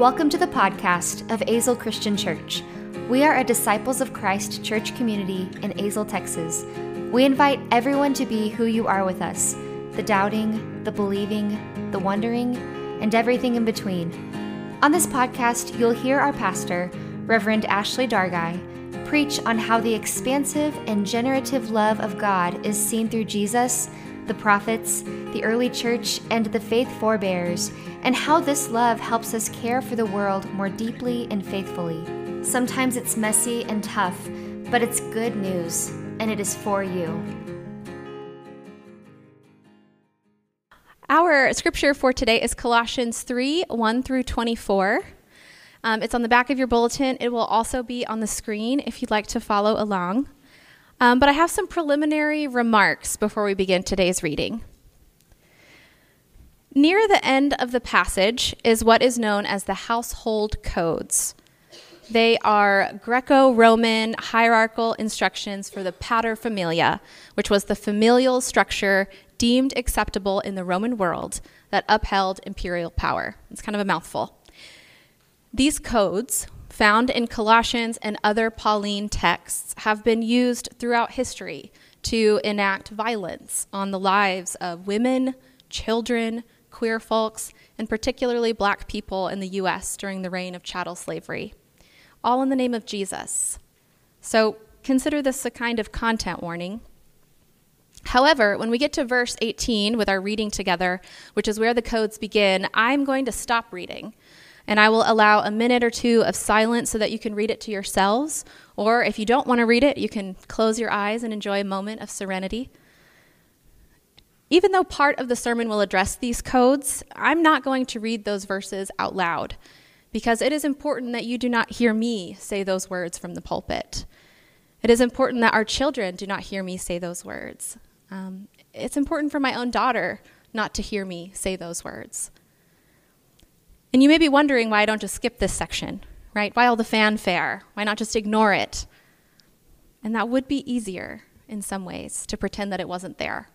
Welcome to the podcast of Azle Christian Church. We are a Disciples of Christ church community in Azle, Texas. We invite everyone to be who you are with us the doubting, the believing, the wondering, and everything in between. On this podcast, you'll hear our pastor, Reverend Ashley Dargai, preach on how the expansive and generative love of God is seen through Jesus, the prophets, the early church, and the faith forebears, and how this love helps us care for the world more deeply and faithfully. Sometimes it's messy and tough, but it's good news, and it is for you. Our scripture for today is Colossians 3 1 through 24. Um, it's on the back of your bulletin. It will also be on the screen if you'd like to follow along. Um, but I have some preliminary remarks before we begin today's reading. Near the end of the passage is what is known as the household codes. They are Greco Roman hierarchical instructions for the paterfamilia, which was the familial structure deemed acceptable in the Roman world that upheld imperial power. It's kind of a mouthful. These codes, found in Colossians and other Pauline texts, have been used throughout history to enact violence on the lives of women, children, queer folks, and particularly black people in the U.S. during the reign of chattel slavery, all in the name of Jesus. So consider this a kind of content warning. However, when we get to verse 18 with our reading together, which is where the codes begin, I'm going to stop reading. And I will allow a minute or two of silence so that you can read it to yourselves. Or if you don't want to read it, you can close your eyes and enjoy a moment of serenity. Even though part of the sermon will address these codes, I'm not going to read those verses out loud because it is important that you do not hear me say those words from the pulpit. It is important that our children do not hear me say those words. Um, it's important for my own daughter not to hear me say those words. And you may be wondering why I don't just skip this section, right? Why all the fanfare? Why not just ignore it? And that would be easier in some ways to pretend that it wasn't there.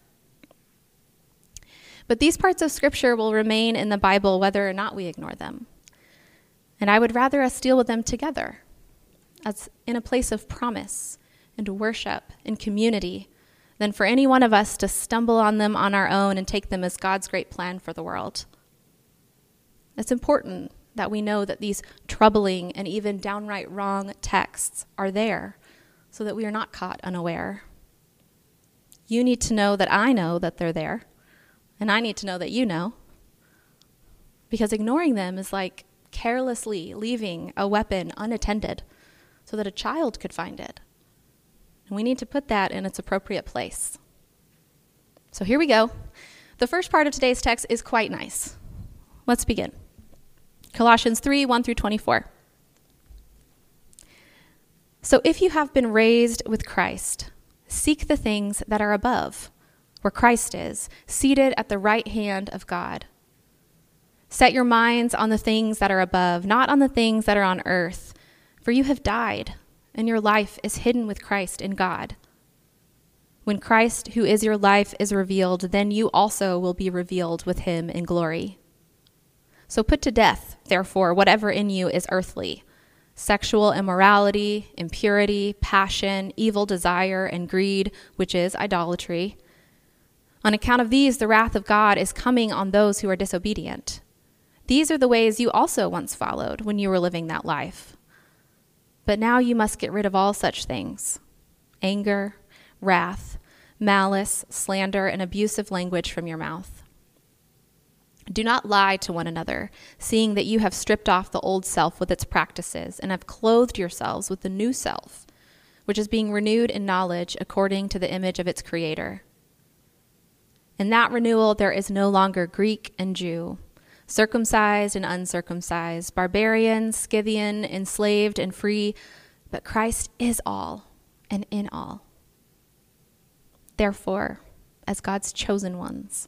But these parts of Scripture will remain in the Bible whether or not we ignore them. And I would rather us deal with them together, as in a place of promise and worship and community, than for any one of us to stumble on them on our own and take them as God's great plan for the world. It's important that we know that these troubling and even downright wrong texts are there so that we are not caught unaware. You need to know that I know that they're there and I need to know that you know. Because ignoring them is like carelessly leaving a weapon unattended so that a child could find it. And we need to put that in its appropriate place. So here we go. The first part of today's text is quite nice. Let's begin. Colossians 3 1 through 24. So if you have been raised with Christ, seek the things that are above where Christ is, seated at the right hand of God. Set your minds on the things that are above, not on the things that are on earth, for you have died, and your life is hidden with Christ in God. When Christ, who is your life, is revealed, then you also will be revealed with him in glory. So put to death, therefore, whatever in you is earthly sexual immorality, impurity, passion, evil desire, and greed, which is idolatry. On account of these, the wrath of God is coming on those who are disobedient. These are the ways you also once followed when you were living that life. But now you must get rid of all such things anger, wrath, malice, slander, and abusive language from your mouth. Do not lie to one another, seeing that you have stripped off the old self with its practices and have clothed yourselves with the new self, which is being renewed in knowledge according to the image of its creator. In that renewal, there is no longer Greek and Jew, circumcised and uncircumcised, barbarian, Scythian, enslaved and free, but Christ is all and in all. Therefore, as God's chosen ones,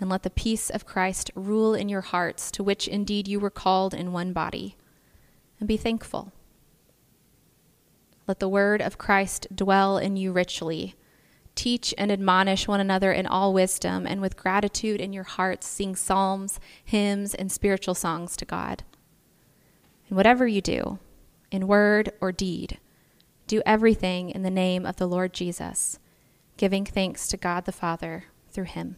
And let the peace of Christ rule in your hearts, to which indeed you were called in one body, and be thankful. Let the word of Christ dwell in you richly. Teach and admonish one another in all wisdom, and with gratitude in your hearts, sing psalms, hymns, and spiritual songs to God. And whatever you do, in word or deed, do everything in the name of the Lord Jesus, giving thanks to God the Father through him.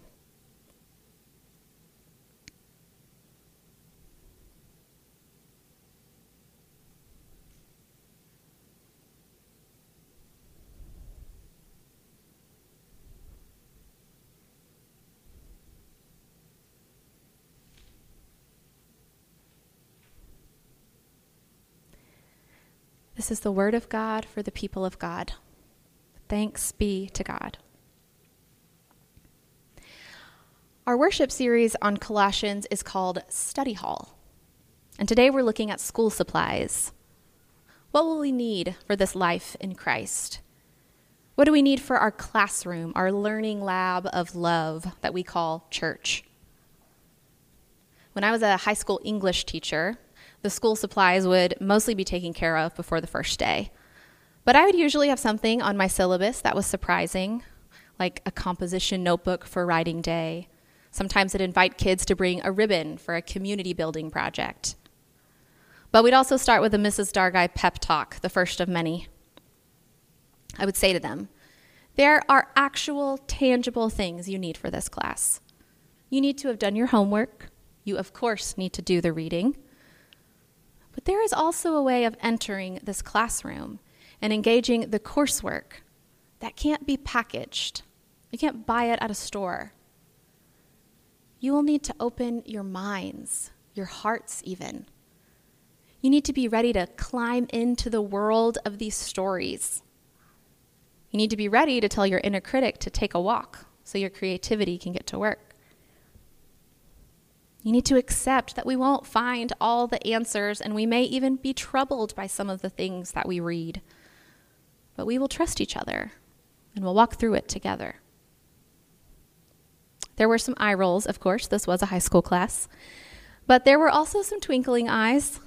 This is the word of God for the people of God. Thanks be to God. Our worship series on Colossians is called Study Hall. And today we're looking at school supplies. What will we need for this life in Christ? What do we need for our classroom, our learning lab of love that we call church? When I was a high school English teacher, the school supplies would mostly be taken care of before the first day. But I would usually have something on my syllabus that was surprising, like a composition notebook for writing day. Sometimes I'd invite kids to bring a ribbon for a community building project. But we'd also start with a Mrs. Dargai pep talk, the first of many. I would say to them, There are actual, tangible things you need for this class. You need to have done your homework. You, of course, need to do the reading. But there is also a way of entering this classroom and engaging the coursework that can't be packaged. You can't buy it at a store. You will need to open your minds, your hearts, even. You need to be ready to climb into the world of these stories. You need to be ready to tell your inner critic to take a walk so your creativity can get to work. You need to accept that we won't find all the answers, and we may even be troubled by some of the things that we read. But we will trust each other, and we'll walk through it together. There were some eye rolls, of course, this was a high school class, but there were also some twinkling eyes.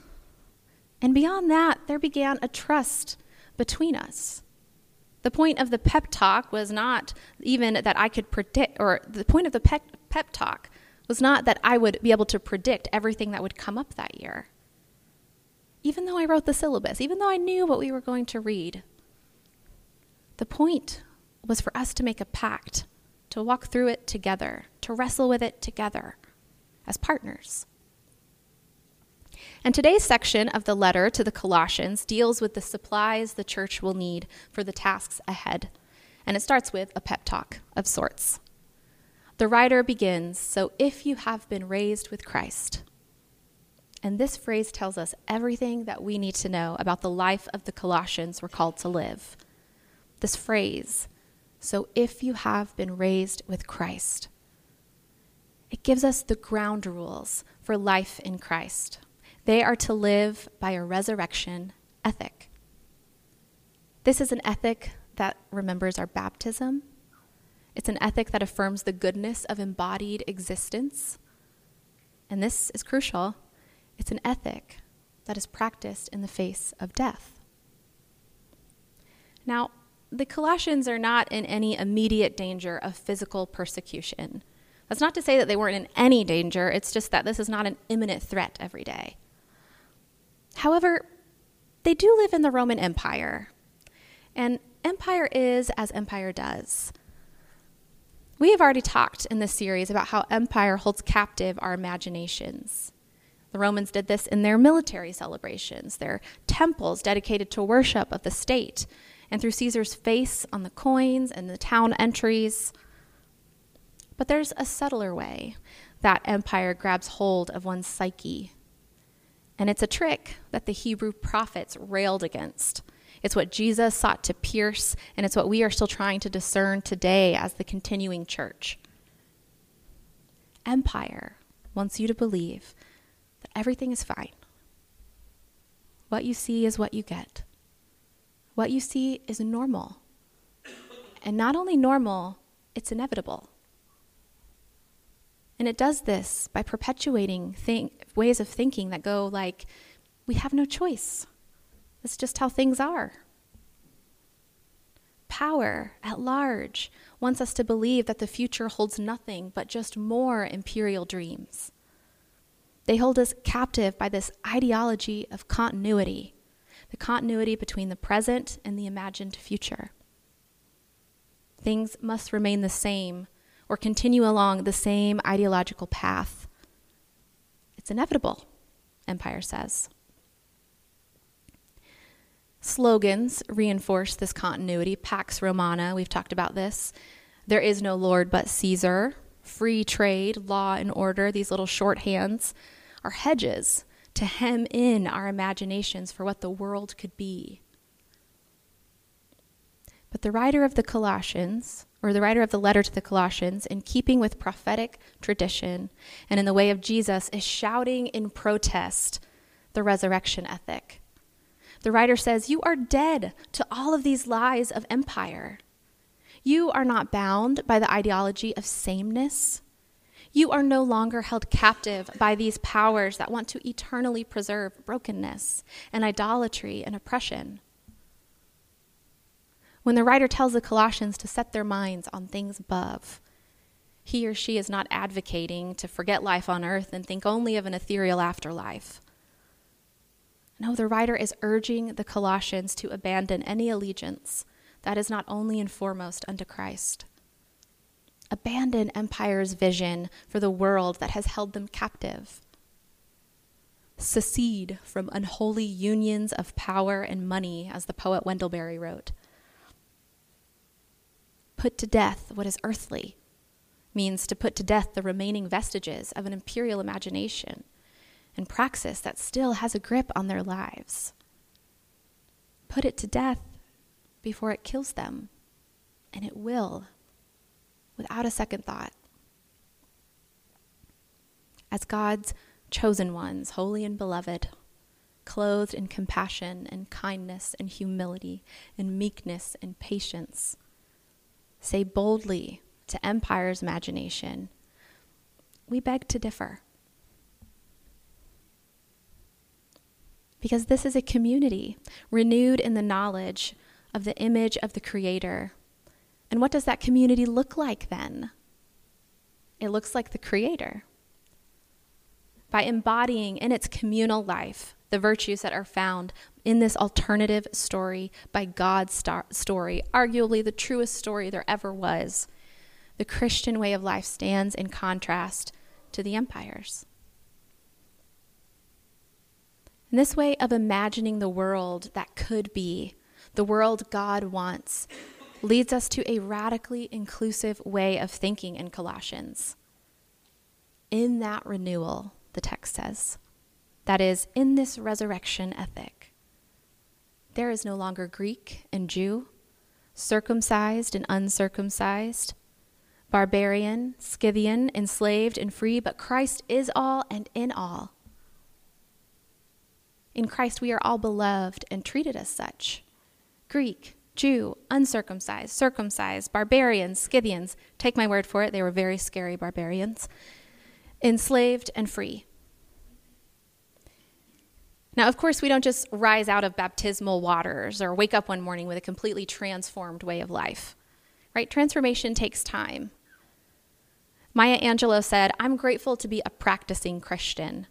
And beyond that, there began a trust between us. The point of the pep talk was not even that I could predict, or the point of the pep, pep talk was not that I would be able to predict everything that would come up that year. Even though I wrote the syllabus, even though I knew what we were going to read, the point was for us to make a pact, to walk through it together, to wrestle with it together as partners. And today's section of the letter to the Colossians deals with the supplies the church will need for the tasks ahead. And it starts with a pep talk of sorts. The writer begins So if you have been raised with Christ. And this phrase tells us everything that we need to know about the life of the Colossians we're called to live. This phrase, so if you have been raised with Christ, it gives us the ground rules for life in Christ. They are to live by a resurrection ethic. This is an ethic that remembers our baptism it's an ethic that affirms the goodness of embodied existence. And this is crucial it's an ethic that is practiced in the face of death. Now, the Colossians are not in any immediate danger of physical persecution. That's not to say that they weren't in any danger, it's just that this is not an imminent threat every day. However, they do live in the Roman Empire, and empire is as empire does. We have already talked in this series about how empire holds captive our imaginations. The Romans did this in their military celebrations, their temples dedicated to worship of the state, and through Caesar's face on the coins and the town entries. But there's a subtler way that empire grabs hold of one's psyche. And it's a trick that the Hebrew prophets railed against it's what Jesus sought to pierce, and it's what we are still trying to discern today as the continuing church. Empire wants you to believe that everything is fine. What you see is what you get. What you see is normal. And not only normal, it's inevitable. And it does this by perpetuating think, ways of thinking that go like, we have no choice. That's just how things are. Power at large wants us to believe that the future holds nothing but just more imperial dreams. They hold us captive by this ideology of continuity, the continuity between the present and the imagined future. Things must remain the same or continue along the same ideological path. It's inevitable, Empire says. Slogans reinforce this continuity. Pax Romana, we've talked about this. There is no Lord but Caesar. Free trade, law and order, these little shorthands are hedges to hem in our imaginations for what the world could be. But the writer of the Colossians, or the writer of the letter to the Colossians, in keeping with prophetic tradition and in the way of Jesus, is shouting in protest the resurrection ethic. The writer says, You are dead to all of these lies of empire. You are not bound by the ideology of sameness. You are no longer held captive by these powers that want to eternally preserve brokenness and idolatry and oppression. When the writer tells the Colossians to set their minds on things above, he or she is not advocating to forget life on earth and think only of an ethereal afterlife. No, the writer is urging the Colossians to abandon any allegiance that is not only and foremost unto Christ. Abandon empire's vision for the world that has held them captive. Secede from unholy unions of power and money, as the poet Wendell Berry wrote. Put to death what is earthly means to put to death the remaining vestiges of an imperial imagination and praxis that still has a grip on their lives. Put it to death before it kills them, and it will, without a second thought. As God's chosen ones, holy and beloved, clothed in compassion and kindness and humility and meekness and patience say boldly to empire's imagination, we beg to differ. Because this is a community renewed in the knowledge of the image of the Creator. And what does that community look like then? It looks like the Creator. By embodying in its communal life the virtues that are found in this alternative story by God's star- story, arguably the truest story there ever was. The Christian way of life stands in contrast to the empires. And this way of imagining the world that could be, the world God wants, leads us to a radically inclusive way of thinking in Colossians. In that renewal, the text says, that is, in this resurrection ethic, there is no longer Greek and Jew, circumcised and uncircumcised, barbarian, Scythian, enslaved and free, but Christ is all and in all. In Christ, we are all beloved and treated as such Greek, Jew, uncircumcised, circumcised, barbarians, Scythians. Take my word for it, they were very scary barbarians. Enslaved and free. Now, of course, we don't just rise out of baptismal waters or wake up one morning with a completely transformed way of life, right? Transformation takes time. Maya Angelou said, I'm grateful to be a practicing Christian.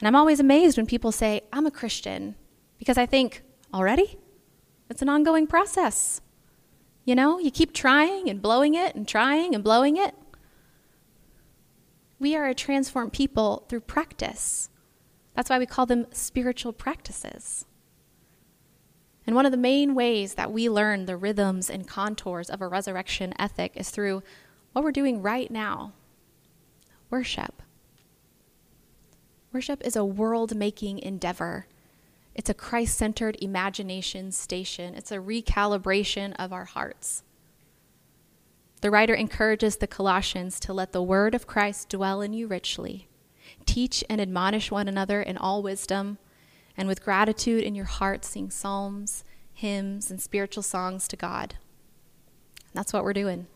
And I'm always amazed when people say, I'm a Christian, because I think, already? It's an ongoing process. You know, you keep trying and blowing it and trying and blowing it. We are a transformed people through practice. That's why we call them spiritual practices. And one of the main ways that we learn the rhythms and contours of a resurrection ethic is through what we're doing right now worship. Worship is a world making endeavor. It's a Christ centered imagination station. It's a recalibration of our hearts. The writer encourages the Colossians to let the word of Christ dwell in you richly Teach and admonish one another in all wisdom, and with gratitude in your heart, sing psalms, hymns, and spiritual songs to God. That's what we're doing.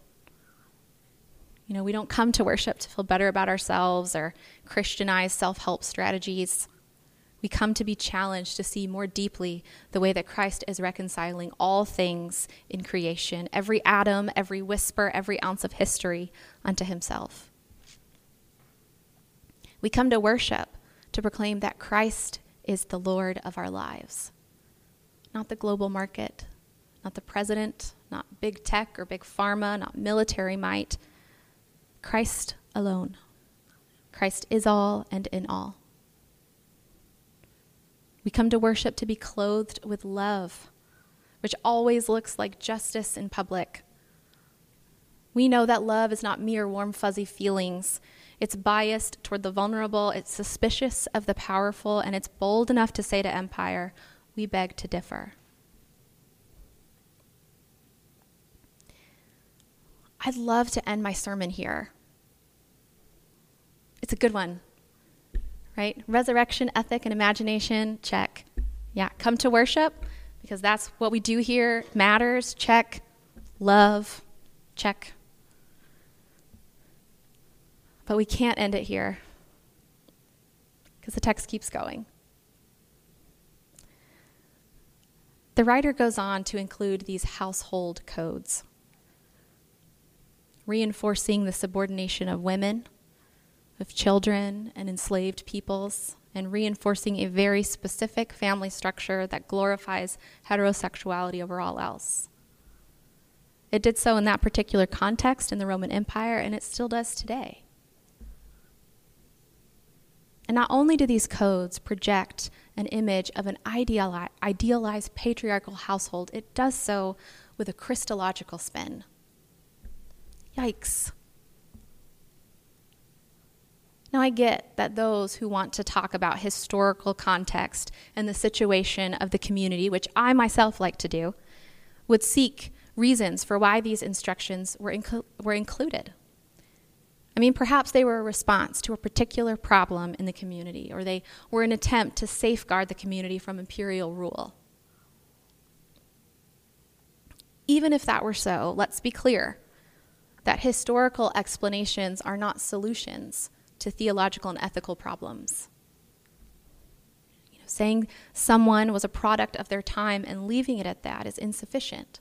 You know, we don't come to worship to feel better about ourselves or Christianize self help strategies. We come to be challenged to see more deeply the way that Christ is reconciling all things in creation, every atom, every whisper, every ounce of history unto himself. We come to worship to proclaim that Christ is the Lord of our lives, not the global market, not the president, not big tech or big pharma, not military might. Christ alone. Christ is all and in all. We come to worship to be clothed with love, which always looks like justice in public. We know that love is not mere warm, fuzzy feelings. It's biased toward the vulnerable, it's suspicious of the powerful, and it's bold enough to say to empire, We beg to differ. I'd love to end my sermon here. It's a good one right? Resurrection, ethic, and imagination, check. Yeah, come to worship because that's what we do here matters, check. Love, check. But we can't end it here because the text keeps going. The writer goes on to include these household codes, reinforcing the subordination of women of children and enslaved peoples, and reinforcing a very specific family structure that glorifies heterosexuality over all else. It did so in that particular context in the Roman Empire, and it still does today. And not only do these codes project an image of an idealized patriarchal household, it does so with a Christological spin. Yikes. Now, I get that those who want to talk about historical context and the situation of the community, which I myself like to do, would seek reasons for why these instructions were, inc- were included. I mean, perhaps they were a response to a particular problem in the community, or they were an attempt to safeguard the community from imperial rule. Even if that were so, let's be clear that historical explanations are not solutions to theological and ethical problems. You know, saying someone was a product of their time and leaving it at that is insufficient.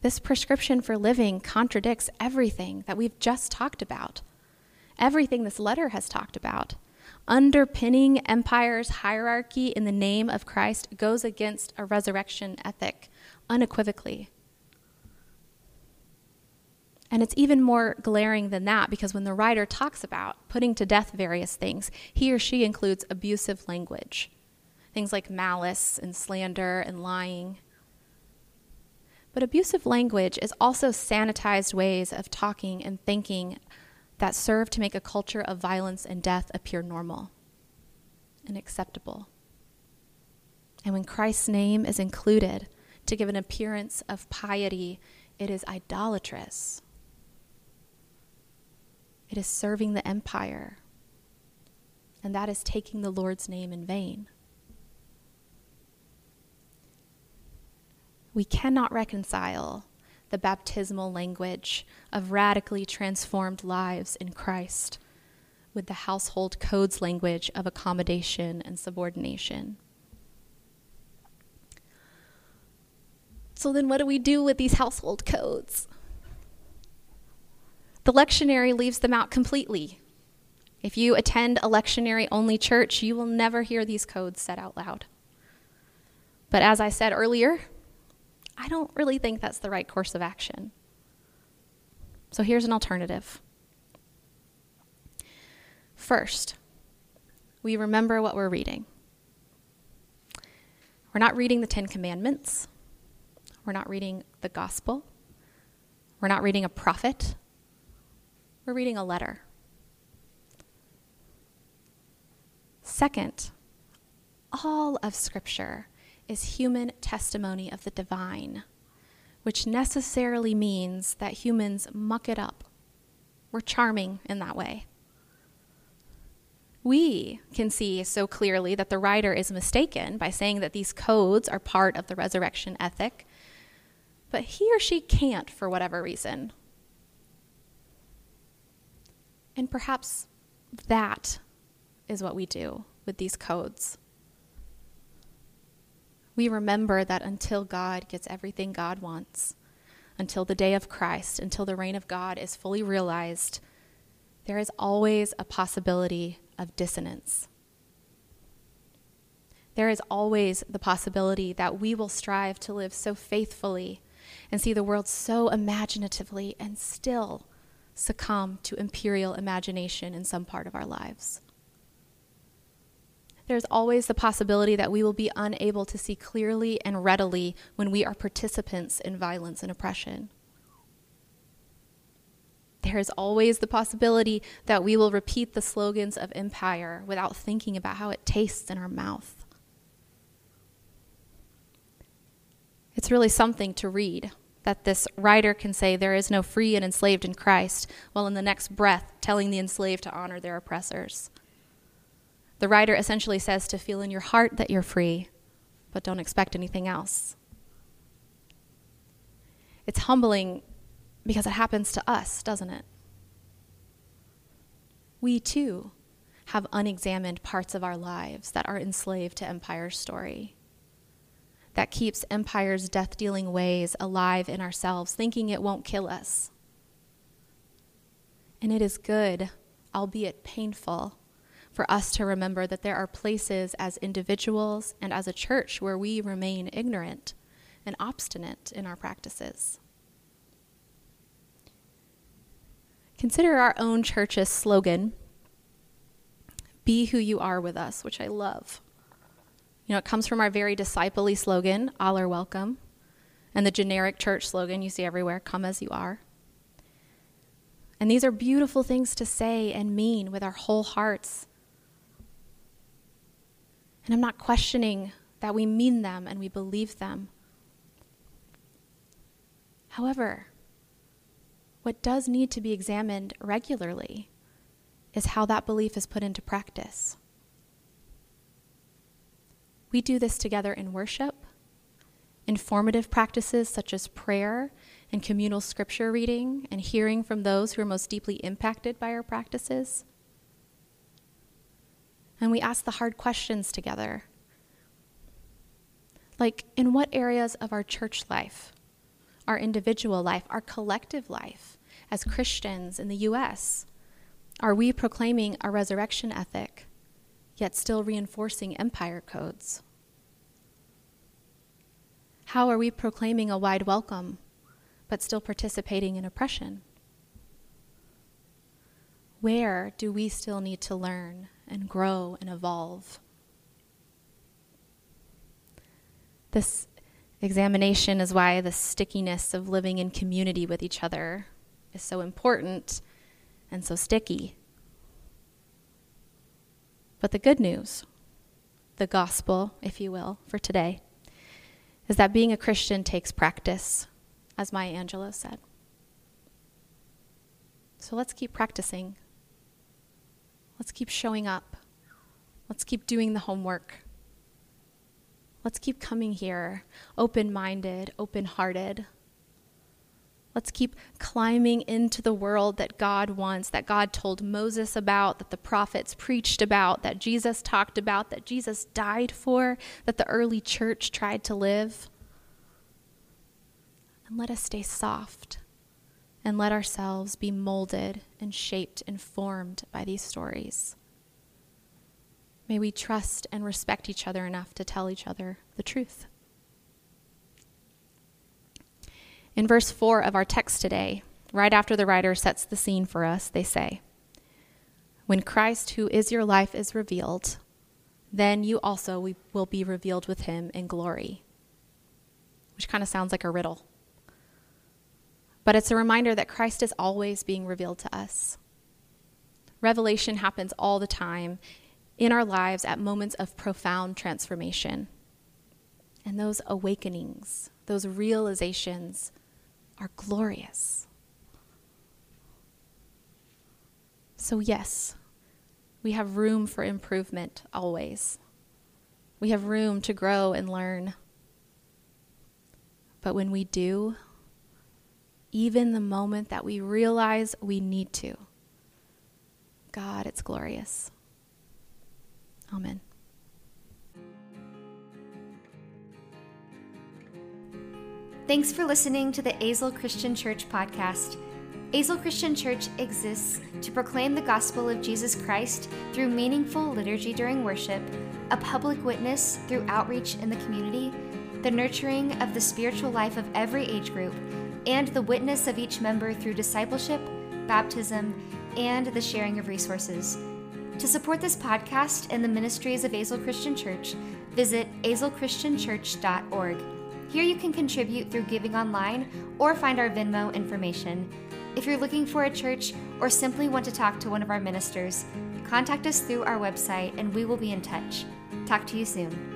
This prescription for living contradicts everything that we've just talked about, everything this letter has talked about. Underpinning empire's hierarchy in the name of Christ goes against a resurrection ethic unequivocally. And it's even more glaring than that because when the writer talks about putting to death various things, he or she includes abusive language. Things like malice and slander and lying. But abusive language is also sanitized ways of talking and thinking that serve to make a culture of violence and death appear normal and acceptable. And when Christ's name is included to give an appearance of piety, it is idolatrous. It is serving the empire. And that is taking the Lord's name in vain. We cannot reconcile the baptismal language of radically transformed lives in Christ with the household codes language of accommodation and subordination. So, then what do we do with these household codes? The lectionary leaves them out completely. If you attend a lectionary only church, you will never hear these codes said out loud. But as I said earlier, I don't really think that's the right course of action. So here's an alternative. First, we remember what we're reading. We're not reading the Ten Commandments. We're not reading the gospel. We're not reading a prophet. We're reading a letter. Second, all of Scripture is human testimony of the divine, which necessarily means that humans muck it up. We're charming in that way. We can see so clearly that the writer is mistaken by saying that these codes are part of the resurrection ethic, but he or she can't for whatever reason. And perhaps that is what we do with these codes. We remember that until God gets everything God wants, until the day of Christ, until the reign of God is fully realized, there is always a possibility of dissonance. There is always the possibility that we will strive to live so faithfully and see the world so imaginatively and still succumb to imperial imagination in some part of our lives. There's always the possibility that we will be unable to see clearly and readily when we are participants in violence and oppression. There is always the possibility that we will repeat the slogans of empire without thinking about how it tastes in our mouth. It's really something to read that this writer can say there is no free and enslaved in Christ, while in the next breath telling the enslaved to honor their oppressors. The writer essentially says to feel in your heart that you're free, but don't expect anything else. It's humbling because it happens to us, doesn't it? We too have unexamined parts of our lives that are enslaved to empire story that keeps empire's death dealing ways alive in ourselves, thinking it won't kill us. And it is good, albeit painful, for us to remember that there are places as individuals and as a church where we remain ignorant and obstinate in our practices. Consider our own church's slogan, Be Who You Are with Us, which I love. You know, it comes from our very disciplely slogan, All are welcome, and the generic church slogan you see everywhere, Come as you are. And these are beautiful things to say and mean with our whole hearts. And I'm not questioning that we mean them and we believe them. However, what does need to be examined regularly is how that belief is put into practice. We do this together in worship, informative practices such as prayer and communal scripture reading and hearing from those who are most deeply impacted by our practices. And we ask the hard questions together. Like, in what areas of our church life, our individual life, our collective life, as Christians in the U.S., are we proclaiming a resurrection ethic yet still reinforcing empire codes? How are we proclaiming a wide welcome, but still participating in oppression? Where do we still need to learn and grow and evolve? This examination is why the stickiness of living in community with each other is so important and so sticky. But the good news, the gospel, if you will, for today, is that being a Christian takes practice, as Maya Angelou said. So let's keep practicing. Let's keep showing up. Let's keep doing the homework. Let's keep coming here open minded, open hearted, Let's keep climbing into the world that God wants, that God told Moses about, that the prophets preached about, that Jesus talked about, that Jesus died for, that the early church tried to live. And let us stay soft and let ourselves be molded and shaped and formed by these stories. May we trust and respect each other enough to tell each other the truth. In verse 4 of our text today, right after the writer sets the scene for us, they say, When Christ, who is your life, is revealed, then you also will be revealed with him in glory. Which kind of sounds like a riddle. But it's a reminder that Christ is always being revealed to us. Revelation happens all the time in our lives at moments of profound transformation. And those awakenings, those realizations, are glorious. So, yes, we have room for improvement always. We have room to grow and learn. But when we do, even the moment that we realize we need to, God, it's glorious. Amen. Thanks for listening to the Azle Christian Church podcast. Azle Christian Church exists to proclaim the gospel of Jesus Christ through meaningful liturgy during worship, a public witness through outreach in the community, the nurturing of the spiritual life of every age group, and the witness of each member through discipleship, baptism, and the sharing of resources. To support this podcast and the ministries of Azle Christian Church, visit azlechristianchurch.org. Here you can contribute through giving online or find our Venmo information. If you're looking for a church or simply want to talk to one of our ministers, contact us through our website and we will be in touch. Talk to you soon.